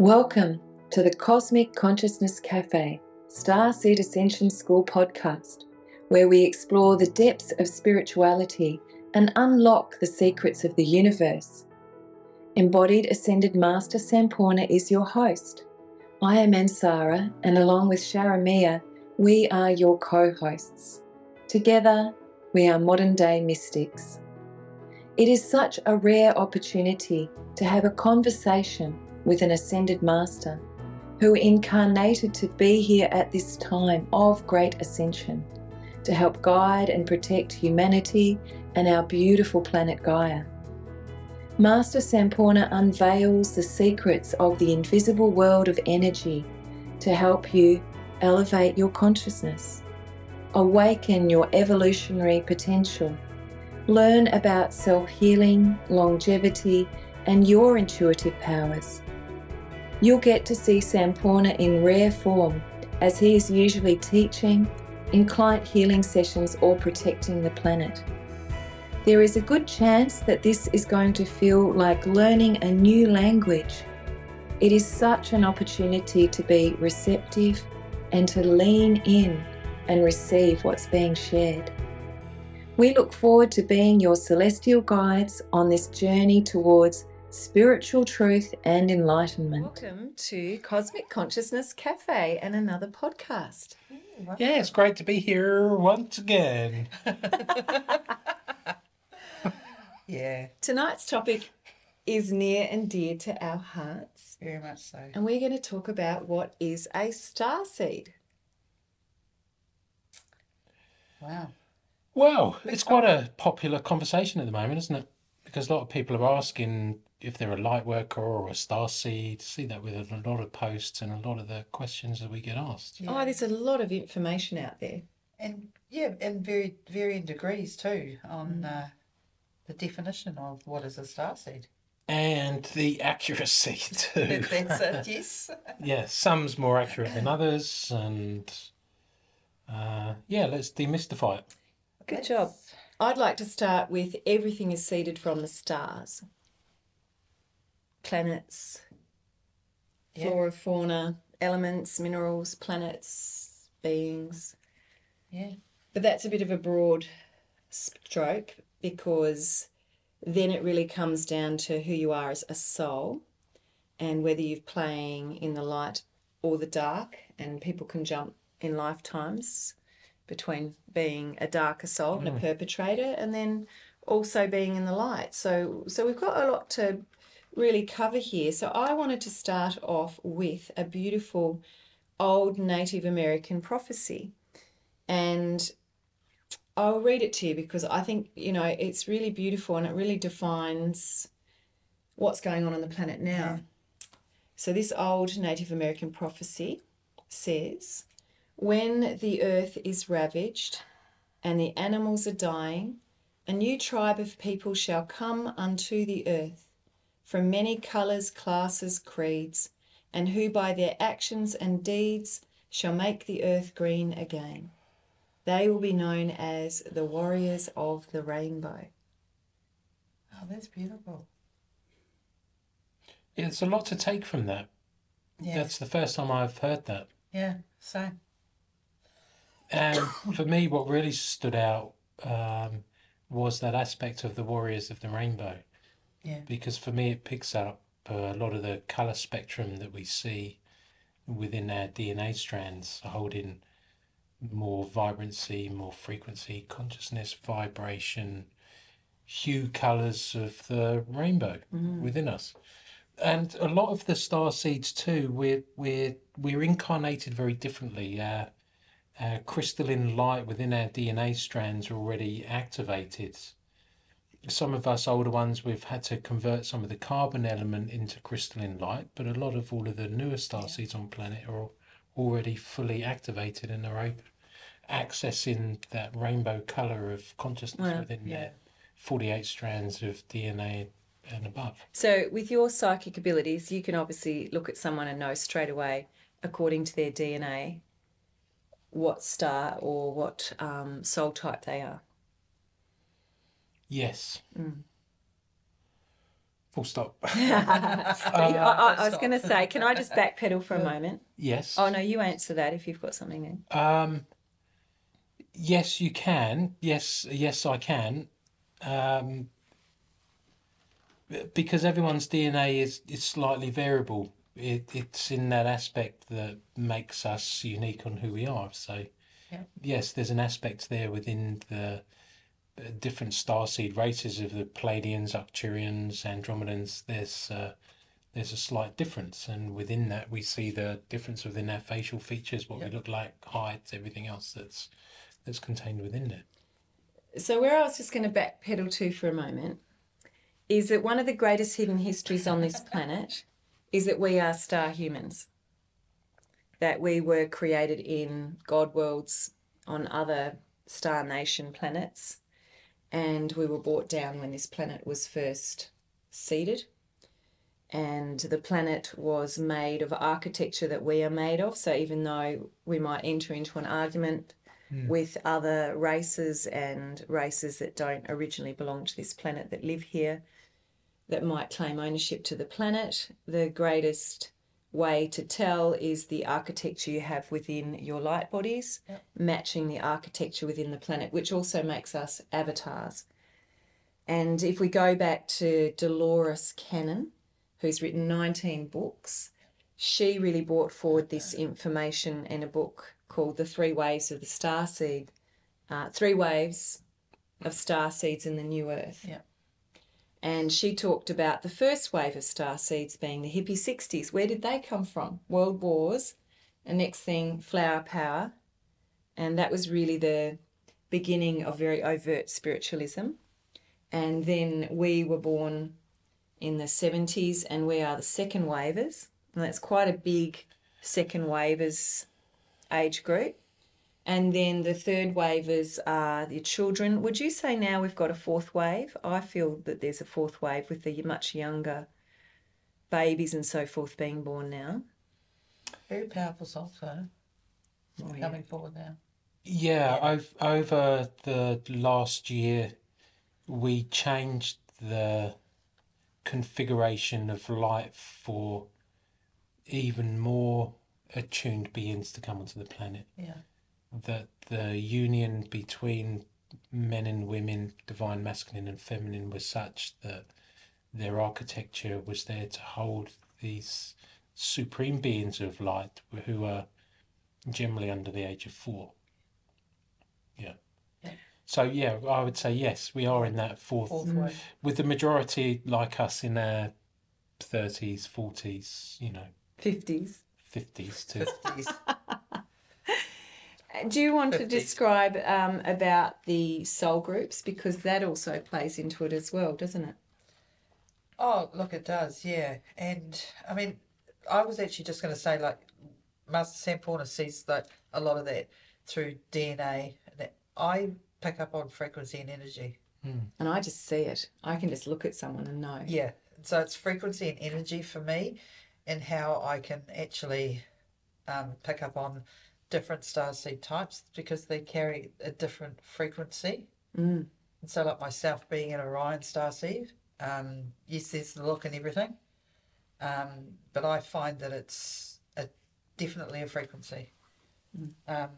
Welcome to the Cosmic Consciousness Cafe Star Seed Ascension School podcast, where we explore the depths of spirituality and unlock the secrets of the universe. Embodied Ascended Master Samporna is your host. I am Ansara, and along with Sharamia, we are your co hosts. Together, we are modern day mystics. It is such a rare opportunity to have a conversation with an ascended master who incarnated to be here at this time of great ascension to help guide and protect humanity and our beautiful planet Gaia. Master Samporna unveils the secrets of the invisible world of energy to help you elevate your consciousness, awaken your evolutionary potential, learn about self healing, longevity, and your intuitive powers You'll get to see Samporna in rare form as he is usually teaching, in client healing sessions, or protecting the planet. There is a good chance that this is going to feel like learning a new language. It is such an opportunity to be receptive and to lean in and receive what's being shared. We look forward to being your celestial guides on this journey towards spiritual truth and enlightenment. Welcome to Cosmic Consciousness Cafe and another podcast. Yeah, it's great to be here once again. Yeah, Tonight's topic is near and dear to our hearts, very much so. and we're going to talk about what is a star seed. Wow. Well, it's quite a popular conversation at the moment, isn't it? Because a lot of people are asking if they're a light worker or a star seed. See that with a lot of posts and a lot of the questions that we get asked. Oh, there's a lot of information out there. And yeah, and very varying degrees too on uh, the definition of what is a star seed. And the accuracy too. That's it, yes. yeah, some's more accurate than others, and uh, yeah, let's demystify it. Good job. I'd like to start with everything is seeded from the stars planets, Yeah. flora, fauna, elements, minerals, planets, beings. Yeah. But that's a bit of a broad stroke because then it really comes down to who you are as a soul and whether you're playing in the light or the dark. And people can jump in lifetimes between being a darker soul and a mm. perpetrator and then also being in the light. So so we've got a lot to really cover here. So I wanted to start off with a beautiful old Native American prophecy. And I'll read it to you because I think, you know, it's really beautiful and it really defines what's going on on the planet now. So, this old Native American prophecy says When the earth is ravaged and the animals are dying, a new tribe of people shall come unto the earth from many colours, classes, creeds, and who by their actions and deeds shall make the earth green again. They will be known as the warriors of the rainbow. Oh, that's beautiful. Yeah, There's a lot to take from that. Yeah. That's the first time I've heard that. Yeah. So. And for me, what really stood out um, was that aspect of the Warriors of the Rainbow. Yeah. Because for me, it picks up uh, a lot of the colour spectrum that we see within our DNA strands, holding more vibrancy, more frequency, consciousness, vibration, hue colours of the rainbow within us. And a lot of the star seeds too, we're we're we're incarnated very differently. Our, our crystalline light within our DNA strands are already activated. Some of us older ones, we've had to convert some of the carbon element into crystalline light, but a lot of all of the newer star seeds on planet are already fully activated and are open, accessing that rainbow color of consciousness Wow, within their 48 strands of DNA and above. So, with your psychic abilities, you can obviously look at someone and know straight away, according to their DNA, what star or what um, soul type they are. Yes. Full stop. I, I, I was going to say, can I just backpedal for a moment? yes. Oh no, you answer that if you've got something then. Um, yes, you can. Yes, yes, I can. Um, because everyone's DNA is, is slightly variable. It, it's in that aspect that makes us unique on who we are. So, Yeah. yes, there's an aspect there within the uh, star seed races of the Pleiadians, Arcturians, Andromedans. There's uh, there's a slight difference, and within that we see the difference within our facial features, what Yeah. we look like, height, everything else that's that's contained within it. So where I was just going to backpedal to for a moment is that one of the greatest hidden histories on this planet is that we are star humans. That we were created in God worlds on other star nation planets, and we were brought down when this planet was first seeded. And the planet was made of architecture that we are made of. So even though we might enter into an argument hmm. with other races and races that don't originally belong to this planet that live here that might claim ownership to the planet. The greatest way to tell is the architecture you have within your light bodies, Yep. matching the architecture within the planet, which also makes us avatars. And if we go back to Dolores Cannon, who's written 19 books, she really brought forward this information in a book called The Three Waves of the Star Seed. Uh, three waves of star seeds in the new earth. Yeah. And she talked about the first wave of star seeds being the hippie 60s. Where did they come from? World wars. And next thing, flower power. And that was really the beginning of very overt spiritualism. And then we were born in the 70s and we are the second wavers. And that's quite a big second wavers age group. And then the third wavers are uh, the children. Would you say now we've got a fourth wave? I feel that there's a fourth wave with the much younger babies and so forth being born now. Very powerful song, so Oh, yeah. coming forward now. Yeah, I've, over the last year, we changed the configuration of light for even more attuned beings to come onto the planet. Yeah. That the union between men and women, divine masculine and feminine, was such that their architecture was there to hold these supreme beings of light who are generally under the age of four. Yeah. Yeah. So yeah, I would say yes, we are in that fourth, Fourth wave. with the majority like us in their thirties, forties, you know, 50s. fifties too. Fifties. Do you want to describe um, about the soul groups? Because that also plays into it as well, doesn't it? Oh, look, it does, yeah. And I mean, I was actually just going to say, like, Master Samporna sees that a lot of that through DNA. That I pick up on frequency and energy. And I just see it. I can just look at someone and know. Yeah. So it's frequency and energy for me, and how I can actually um, pick up on different starseed types because they carry a different frequency. Mm. And so, like myself being an Orion starseed, um, yes, there's the look and everything, um, but I find that it's a, definitely a frequency. Um,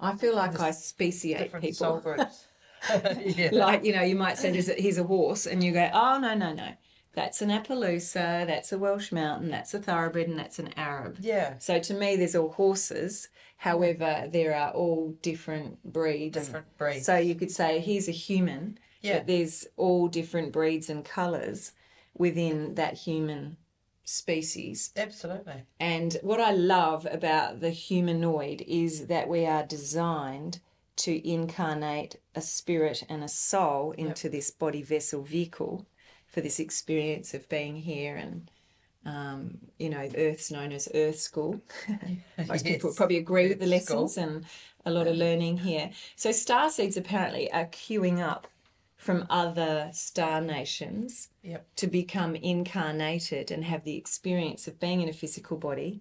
I feel like I speciate different people. soul groups. yeah. like you know you might say here's a, a horse and you go oh no no no that's an appaloosa that's a welsh mountain that's a thoroughbred and that's an arab. Yeah, so to me there's all horses. However there are all different breeds. Different breeds. so you could say here's a human Yeah. but there's all different breeds and colors within that human species. Absolutely. and what I love about the humanoid is that we are designed to incarnate a spirit and a soul into this body vessel vehicle for this experience of being here and um, you know earth's known as earth school most people probably agree with the Earth school. lessons and a lot of learning here so star seeds apparently are queuing up from other star nations Yep. to become incarnated and have the experience of being in a physical body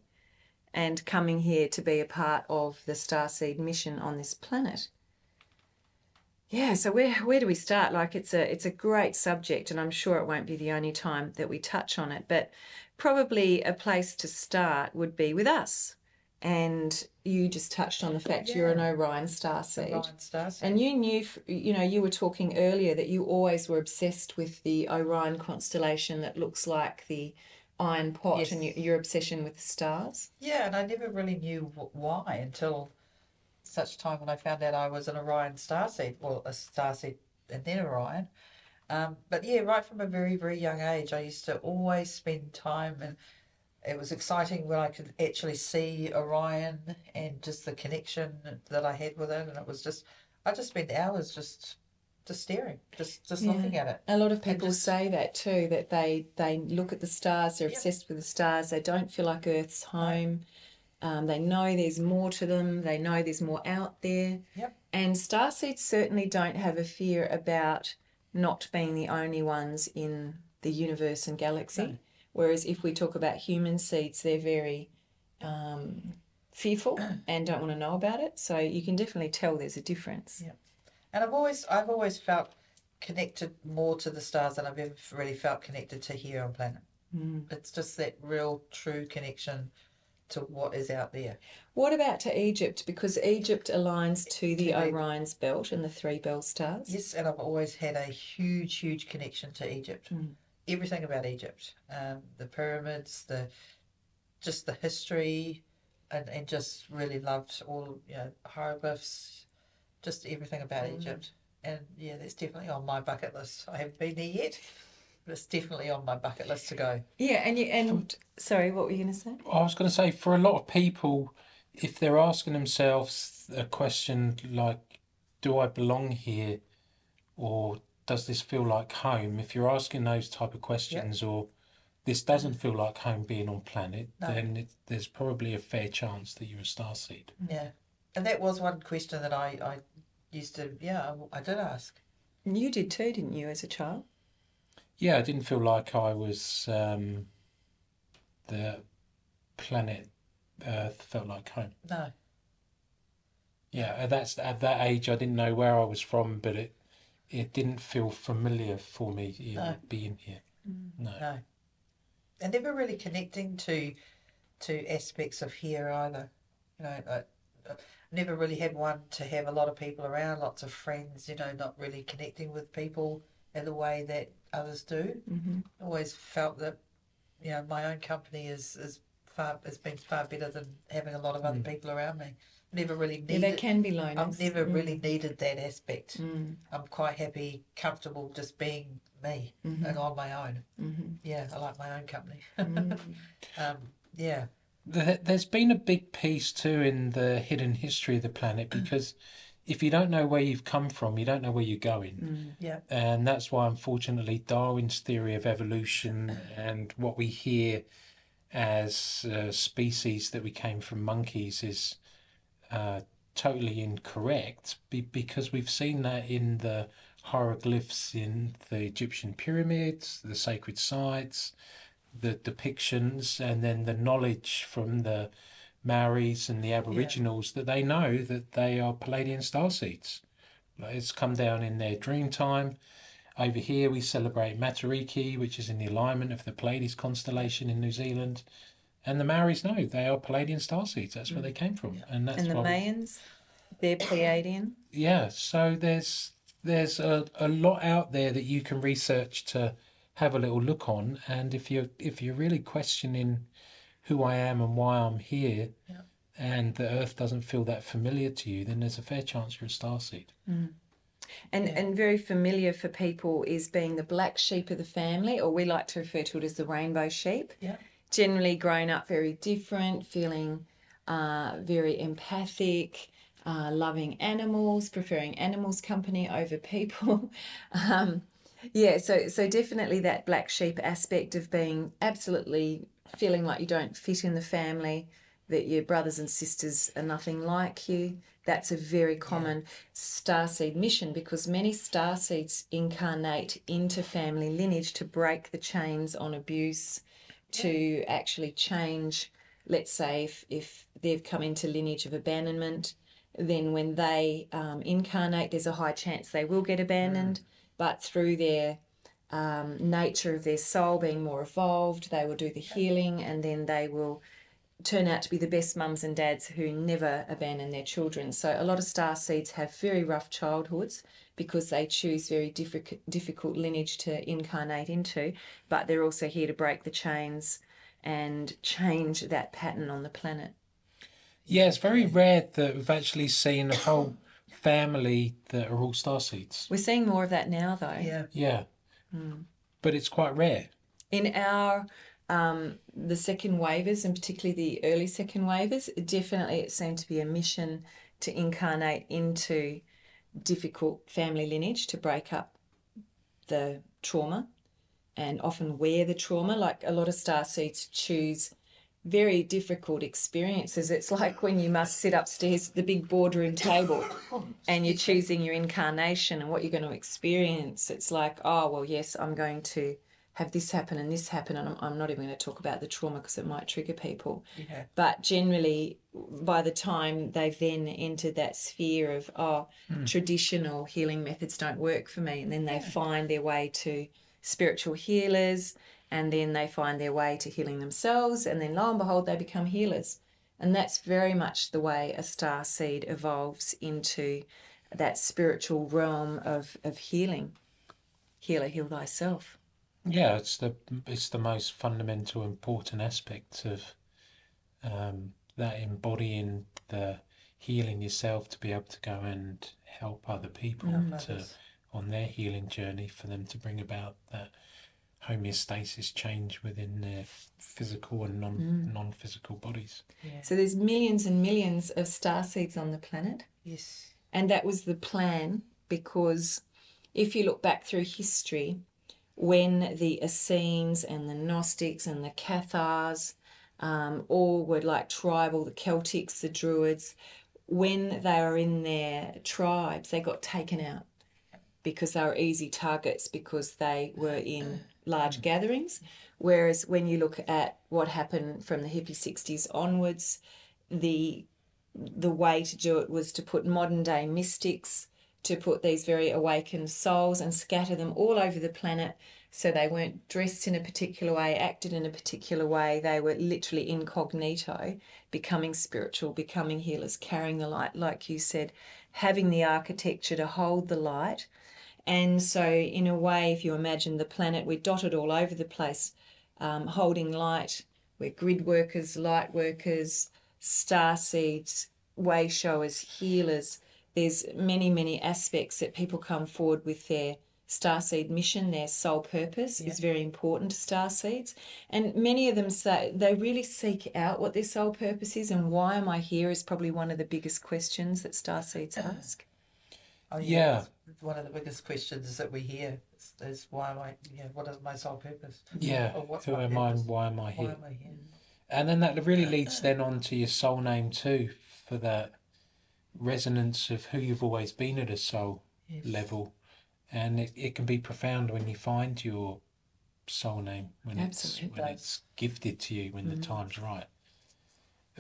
and coming here to be a part of the starseed mission on this planet. Yeah, so where where do we start? Like it's a it's a great subject and I'm sure it won't be the only time that we touch on it, but probably a place to start would be with us. And you just touched on the fact you're an Orion star seed. Orion stars. And you knew, you know, you were talking earlier that you always were obsessed with the Orion constellation that looks like the iron pot Yes. and your, your obsession with the stars. Yeah, and I never really knew why until such time when I found out I was an Orion starseed, well, a starseed and then Orion. Um, but yeah, right from a very, very young age, I used to always spend time, and it was exciting when I could actually see Orion and just the connection that I had with it, and it was just, I just spent hours just, just staring, just, just looking at it. A lot of people just- say that too, that they, they look at the stars, they're Yep. obsessed with the stars, they don't feel like Earth's home. Um, they know there's more to them, they know there's more out there. Yep. And starseeds certainly don't have a fear about not being the only ones in the universe and galaxy. No. Whereas if we talk about human seeds, they're very um, fearful and don't want to know about it. So you can definitely tell there's a difference. Yeah. And I've always I've always felt connected more to the stars than I've ever really felt connected to here on planet. Mm. It's just that real true connection to what is out there. What about to Egypt? Because Egypt aligns to the To Orion's belt and the three bell stars. Yes, and I've always had a huge, huge connection to Egypt. Mm. Everything about Egypt, um, the pyramids, the just the history, and, and just really loved all you know hieroglyphs, just everything about Mm. Egypt. And yeah, that's definitely on my bucket list. I haven't been there yet, it's definitely on my bucket list to go. Yeah, and you and sorry, what were you going to say? I was going to say, for a lot of people, if they're asking themselves a question like, do I belong here? Or does this feel like home? If you're asking those type of questions, or this doesn't feel like home being on planet, No. then it, there's probably a fair chance that you're a starseed. Yeah, and that was one question that I, I used to yeah I, I did ask. You did too, didn't you, as a child? Yeah, I didn't feel like I was um, the planet Earth felt like home. No, Yeah, at that at that age, I didn't know where I was from, but it it didn't feel familiar for me you know, No. being here. No. no, and never really connecting to to aspects of here either. You know, I, never really had one to have a lot of people around, lots of friends. You know, not really connecting with people the way that others do. Mm-hmm. Always felt that you know my own company is is far has been far better than having a lot of other people around me. Never really Yeah, needed. they can be lonely. I've never really needed that aspect. Mm. I'm quite happy, comfortable just being me Mm-hmm. and on my own. Mm-hmm. Yeah, I like my own company. Mm. um, yeah, there's been a big piece too in the hidden history of the planet because if you don't know where you've come from, you don't know where you're going. yeah, And that's why, unfortunately, Darwin's theory of evolution and what we hear as uh, species that we came from monkeys is uh, totally incorrect be- because we've seen that in the hieroglyphs in the Egyptian pyramids, the sacred sites, the depictions, and then the knowledge from the Maoris and the Aboriginals that they know that they are Pleiadian star seeds. It's come down in their dream time. Over here, we celebrate Matariki, which is in the alignment of the Pleiades constellation in New Zealand. And the Maoris know they are Pleiadian star seeds. That's where mm. they came from, and that's And the. Mayans, they're Pleiadian. yeah, so there's there's a, a lot out there that you can research to have a little look on, and if you're if you're really questioning who I am and why I'm here, Yeah. and the Earth doesn't feel that familiar to you, then there's a fair chance you're a starseed. And, Yeah. and very familiar for people is being the black sheep of the family, or we like to refer to it as the rainbow sheep. yeah, Generally grown up very different, feeling uh, very empathic, uh, loving animals, preferring animals' company over people. um, yeah, so so definitely that black sheep aspect of being absolutely feeling like you don't fit in the family, that your brothers and sisters are nothing like you. That's a very common starseed mission because many starseeds incarnate into family lineage to break the chains on abuse, to actually change. Let's say if, if they've come into lineage of abandonment then when they um, incarnate, there's a high chance they will get abandoned. But through their um, nature of their soul being more evolved, they will do the healing and then they will turn out to be the best mums and dads who never abandon their children. So a lot of star seeds have very rough childhoods because they choose very difficult difficult lineage to incarnate into, but they're also here to break the chains and change that pattern on the planet. Yeah, it's very rare that we've actually seen a whole family that are all star seeds. We're seeing more of that now though. Yeah. Yeah. But it's quite rare. in our um, the second wavers and particularly the early second wavers definitely it seemed to be a mission to incarnate into difficult family lineage to break up the trauma and often wear the trauma like a lot of star seeds choose very difficult experiences. It's like when you must sit upstairs at the big boardroom table and you're choosing your incarnation and what you're going to experience. It's like oh well yes i'm going to have this happen and this happen and i'm, I'm not even going to talk about the trauma because it might trigger people. Yeah. but generally by the time they've then entered that sphere of oh hmm. traditional healing methods don't work for me and then they find their way to spiritual healers and then they find their way to healing themselves and then lo and behold they become healers. And that's very much the way a star seed evolves into that spiritual realm of, of healing. Healer heal thyself. Yeah, it's the it's the most fundamental important aspect of um, that embodying the healing yourself to be able to go and help other people to on their healing journey for them to bring about that homeostasis change within their physical and non non physical bodies. so there's millions and millions of star seeds on the planet Yes. And that was the plan because if you look back through history, when the Essenes and the Gnostics and the Cathars um, all were like tribal, the Celtics, the Druids, when they were in their tribes, they got taken out because they were easy targets because they were in large gatherings. Whereas when you look at what happened from the hippie 60s onwards, the the way to do it was to put modern day mystics, to put these very awakened souls and scatter them all over the planet so they weren't dressed in a particular way, acted in a particular way. They were literally incognito, becoming spiritual, becoming healers, carrying the light, like you said, having the architecture to hold the light. And so, in a way, if you imagine the planet, we're dotted all over the place, um, holding light. We're grid workers, light workers, star seeds, way showers, healers. There's many, many aspects that people come forward with their star seed mission, their sole purpose is very important to star seeds. And many of them say they really seek out what their sole purpose is and why am I here is probably one of the biggest questions that star seeds ask. Oh, Yeah. One of the biggest questions that we hear is, is why am I, yeah, what is my sole purpose? Yeah. Who am I? purpose? and Why am I Why here? am I here? And then that really leads then on to your soul name too, for that resonance of who you've always been at a soul Yes. level. And it, it can be profound when you find your soul name, when it's when it's gifted to you when the mm. time's right.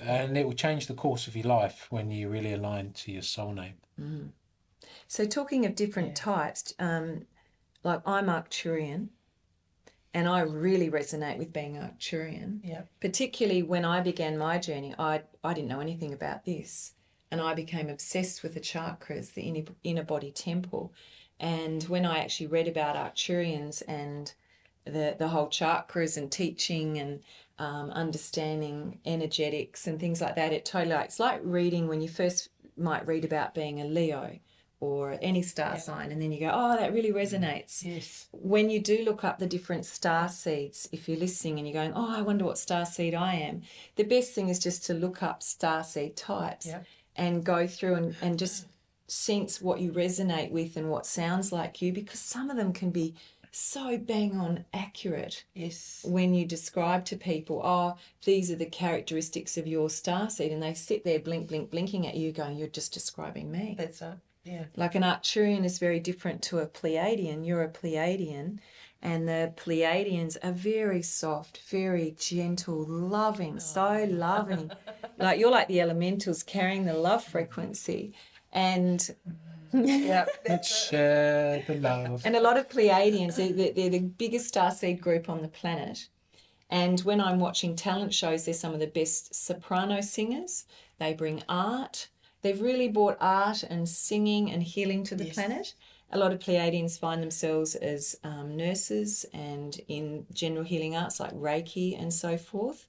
And it will change the course of your life when you really align to your soul name. Mm. So, talking of different types, um, like I'm Arcturian, and I really resonate with being Arcturian. Yeah. Particularly when I began my journey, I I didn't know anything about this, and I became obsessed with the chakras, the inner, inner body temple. And when I actually read about Arcturians and the the whole chakras and teaching and um, understanding energetics and things like that, it totally like it's like reading when you first might read about being a Leo or any star sign, and then you go, oh, that really mm. resonates Yes. when you do look up the different star seeds, if you're listening and you're going, oh, I wonder what star seed I am, the best thing is just to look up star seed types Yeah. and go through and, and just sense what you resonate with and what sounds like you because some of them can be so bang on accurate Yes. when you describe to people, oh, these are the characteristics of your star seed, and they sit there blink, blink, blinking at you, going, you're just describing me. That's it. Yeah. Like an Arcturian is very different to a Pleiadian. You're a Pleiadian, and the Pleiadians are very soft, very gentle, loving, so oh. loving. like you're like the elementals carrying the love frequency, and mm-hmm. Yeah, Let's share the love. and a lot of Pleiadians, they're, they're, they're the biggest starseed group on the planet. And when I'm watching talent shows, they're some of the best soprano singers. They bring art. They've really brought art and singing and healing to the Yes. planet. A lot of Pleiadians find themselves as um, nurses and in general healing arts like Reiki and so forth.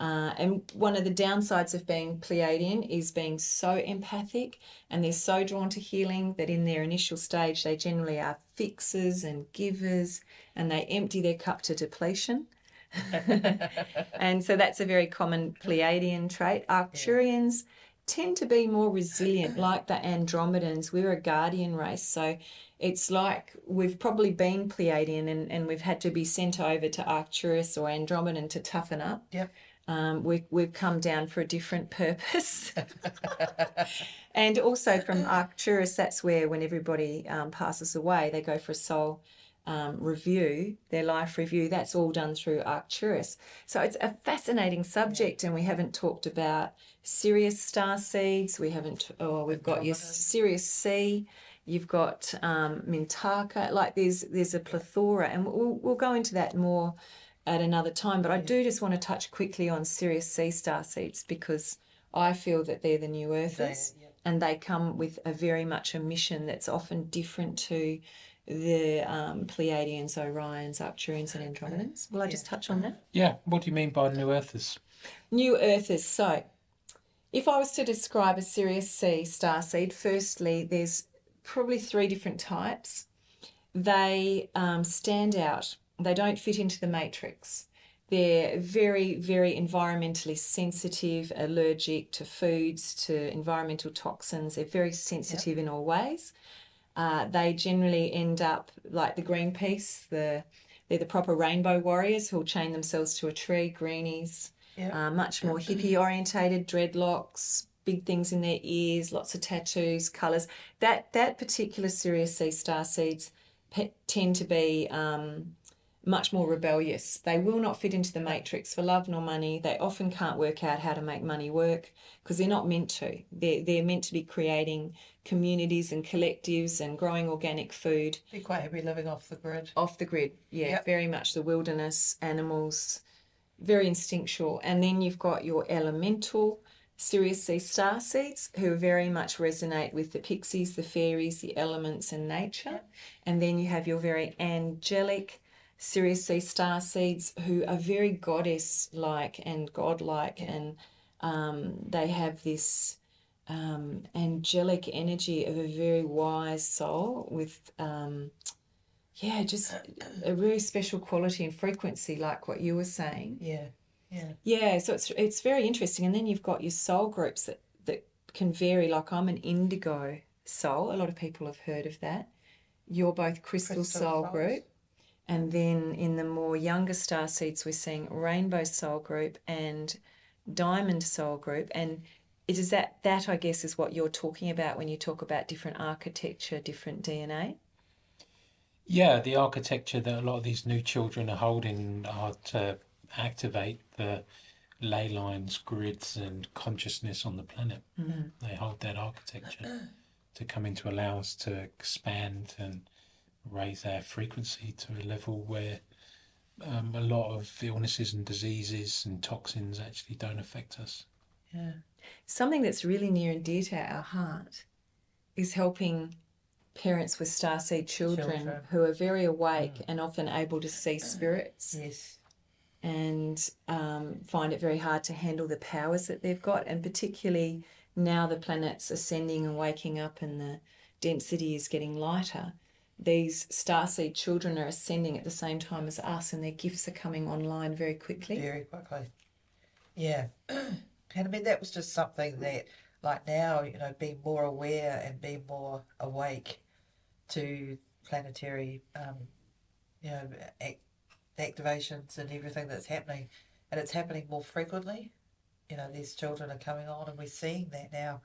Uh, and one of the downsides of being Pleiadian is being so empathic and they're so drawn to healing that in their initial stage they generally are fixers and givers and they empty their cup to depletion. and so that's a very common Pleiadian trait. Arcturians tend to be more resilient, like the Andromedans. We're a guardian race, so it's like we've probably been Pleiadian and, and we've had to be sent over to Arcturus or Andromedan to toughen up. Yep. Um, we, we've come down for a different purpose. and also from Arcturus, that's where when everybody um, passes away, they go for a soul um, review, their life review. That's all done through Arcturus. So it's a fascinating subject, and we haven't talked about Sirius star seeds. We haven't, oh, we've got your Sirius C. You've got um, Mintaka. Like there's there's a plethora, and we'll we'll go into that more at another time. But I do just want to touch quickly on Sirius C star seeds because I feel that they're the new Earthers, yeah. and they come with a very much a mission that's often different to the um, Pleiadians, Orions, Arcturians, and Andromedans. Will I just touch on that? Yeah, what do you mean by new earthers? New Earthers. So, if I was to describe a Sirius C starseed, firstly, there's probably three different types. They um, stand out, they don't fit into the matrix. They're very, very environmentally sensitive, allergic to foods, to environmental toxins. They're very sensitive in all ways. Uh, they generally end up like the Greenpeace, the they're the proper rainbow warriors who'll chain themselves to a tree, greenies, Yeah. uh, much more hippie orientated, dreadlocks, big things in their ears, lots of tattoos, colours. That that particular Sirius C star seeds pe- tend to be um, much more rebellious. They will not fit into the matrix for love nor money. They often can't work out how to make money work because they're not meant to. They're, they're meant to be creating communities and collectives and growing organic food Be quite happy living off the grid. off the grid. Yeah, Yep. very much the wilderness, animals, very instinctual. And then you've got your elemental Sirius C star seeds who very much resonate with the pixies, the fairies, the elements, and nature. And then you have your very angelic Sirius C star seeds who are very goddess like and godlike, and um, they have this um, angelic energy of a very wise soul with. Um, yeah, just a really special quality and frequency, like what you were saying. Yeah. Yeah. Yeah, so it's it's very interesting. And then you've got your soul groups that, that can vary. Like I'm an indigo soul. A lot of people have heard of that. You're both crystal, Crystal soul souls. group. And then in the more younger star seeds, we're seeing rainbow soul group and diamond soul group. And it is that that I guess is what you're talking about when you talk about different architecture, different DNA. Yeah, the architecture that a lot of these new children are holding are to activate the ley lines, grids, and consciousness on the planet. Mm-hmm. They hold that architecture to come in to allow us to expand and raise our frequency to a level where um, a lot of illnesses and diseases and toxins actually don't affect us. Yeah. Something that's really near and dear to our heart is helping parents with starseed children, Children. who are very awake and often able to see spirits Yes. and um, find it very hard to handle the powers that they've got. And particularly now the planet's ascending and waking up and the density is getting lighter. These starseed children are ascending at the same time as us, and their gifts are coming online very quickly. Very quickly. Yeah. and I mean, that was just something that, like now, you know, being more aware and being more awake to planetary, um, you know, ac- activations and everything that's happening. And it's happening more frequently. You know, these children are coming on, and we're seeing that now.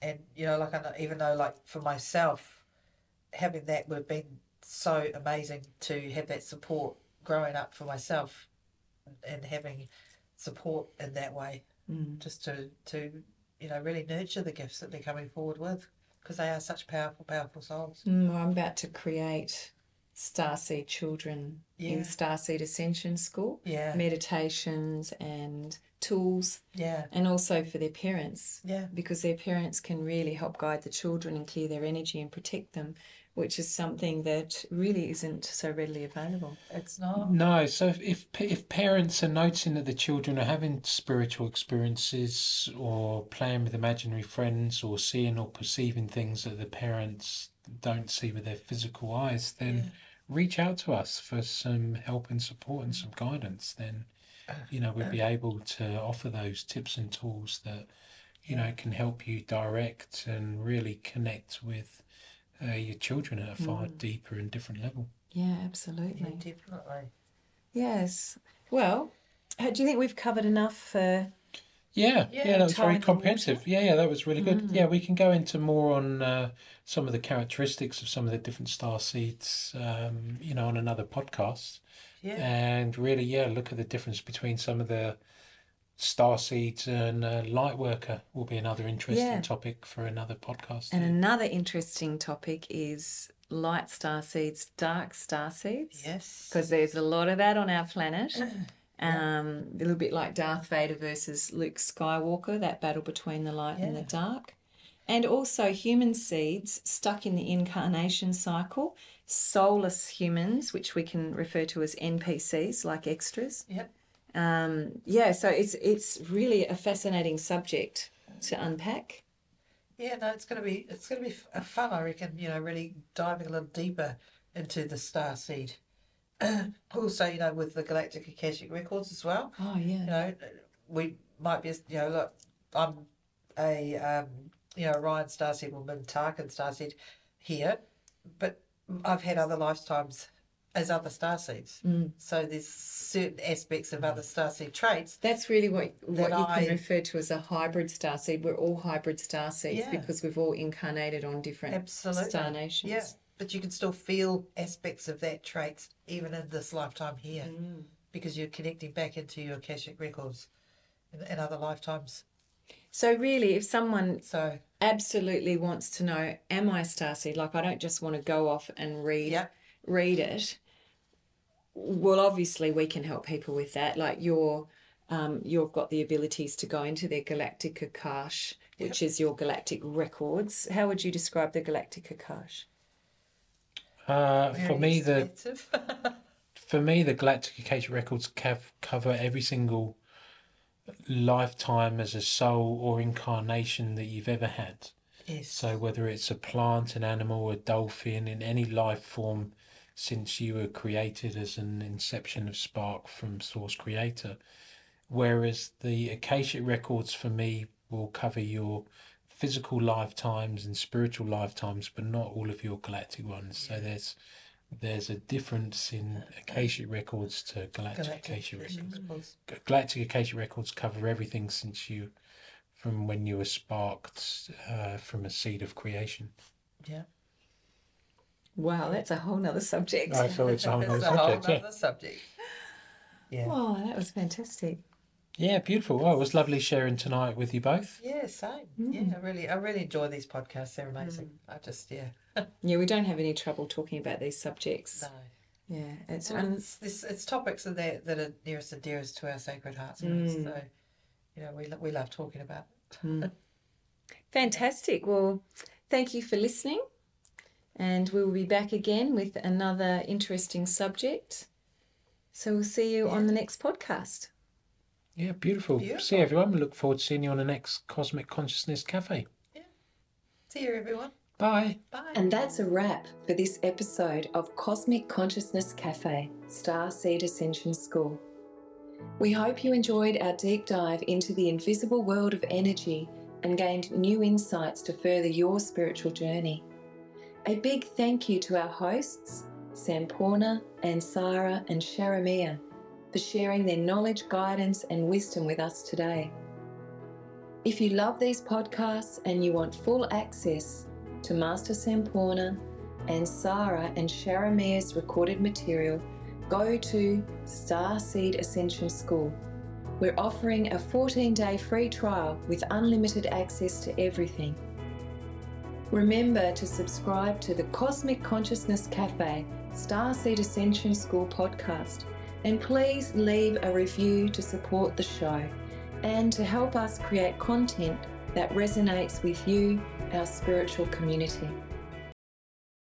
And, you know, like, I know, even though, like, for myself, having that would have been so amazing to have that support growing up for myself and having support in that way. just to to you know really nurture the gifts that they're coming forward with because they are such powerful, powerful souls. Mm, well, I'm about to create Starseed children Yeah. in Starseed Ascension School. Yeah, Meditations and tools, yeah, and also for their parents. yeah, because their parents can really help guide the children and clear their energy and protect them, which is something that really isn't so readily available. it's not. No, so if, if if parents are noticing that the children are having spiritual experiences or playing with imaginary friends or seeing or perceiving things that the parents don't see with their physical eyes, then reach out to us for some help and support and mm. some guidance. Then, uh, you know, we'd be uh. able to offer those tips and tools that, you know, can help you direct and really connect with uh, your children at a far deeper and different level. Yeah, Yeah, absolutely. definitely. Yes. Well, uh, do you think we've covered enough for? Yeah, Yeah, yeah, that was very comprehensive. Yeah, yeah, that was really good. Yeah, we can go into more on uh, some of the characteristics of some of the different star seeds, um, you know, on another podcast, Yeah, and really, yeah, look at the difference between some of the star seeds and uh, light worker will be another interesting Yeah. topic for another podcast. And too. another interesting topic is light star seeds, dark star seeds. yes, because there's a lot of that on our planet. Um, a little bit like Darth Vader versus Luke Skywalker, that battle between the light and the dark. And also human seeds stuck in the incarnation cycle, soulless humans, which we can refer to as NPCs, like extras. Yep. Um, yeah, so it's it's really a fascinating subject to unpack. Yeah, no, it's gonna be it's gonna be fun. I reckon. You know, really diving a little deeper into the star seed. also, you know, with the Galactic Akashic Records as well. Oh yeah. You know, we might be, you know, look, I'm a, um, you know, Orion Starseed or Mintakan Starseed here, but I've had other lifetimes as other starseeds. Mm. So there's certain aspects of other star seed traits. That's really what what you I- can refer to as a hybrid star seed. We're all hybrid starseeds Yeah. because we've all incarnated on different Absolutely. star nations. Yeah, but you can still feel aspects of that trait even in this lifetime here Mm. because you're connecting back into your Akashic records in, in other lifetimes. So really, if someone So, absolutely wants to know, am I starseed? Like I don't just want to go off and read yeah, read it. Well, obviously we can help people with that. Like you're um, you've got the abilities to go into their Galactic Akash, which is your galactic records. How would you describe the Galactic Akash? uh, for very me, the for me, the Galactic Akashic Records cav- cover every single lifetime as a soul or incarnation that you've ever had. yes. So whether it's a plant, an animal, a dolphin, in any life form since you were created as an inception of spark from source creator. Whereas the Akashic records for me will cover your physical lifetimes and spiritual lifetimes, but not all of your galactic ones. So there's there's a difference in Akashic records to galactic, Galactic records. records. Galactic Akashic records cover everything since you, from when you were sparked uh, from a seed of creation. Yeah. Wow, that's a whole nother subject. I thought it's a whole That's other a whole subject. Yeah. nother subject. Yeah. Oh, that was fantastic. yeah, beautiful. Well, it was lovely sharing tonight with you both. Yeah, same. Mm. Yeah, I really, I really enjoy these podcasts. They're amazing. Mm. I just, yeah, Yeah, we don't have any trouble talking about these subjects. no. Yeah, it's un- it's, this, it's topics that that that are nearest and dearest to our sacred hearts. and hearts, mm. So, you know, we lo- we love talking about. it. Fantastic. Well, thank you for listening. And we will be back again with another interesting subject. So we'll see you on the next podcast. Yeah, beautiful. Beautiful. See you, everyone. We look forward to seeing you on the next Cosmic Consciousness Cafe. Yeah. See you, everyone. Bye. Bye. And that's a wrap for this episode of Cosmic Consciousness Cafe, Star Seed Ascension School. We hope you enjoyed our deep dive into the invisible world of energy and gained new insights to further your spiritual journey. A big thank you to our hosts, Samporna, Ansara, and Sharamia, for sharing their knowledge, guidance, and wisdom with us today. If you love these podcasts and you want full access to Master Samporna Ansara and Sharamia's recorded material, go to Starseed Ascension School. we're offering a 14 day free trial with unlimited access to everything. Remember to subscribe to the Cosmic Consciousness Cafe Starseed Ascension School podcast and please leave a review to support the show and to help us create content that resonates with you, our spiritual community.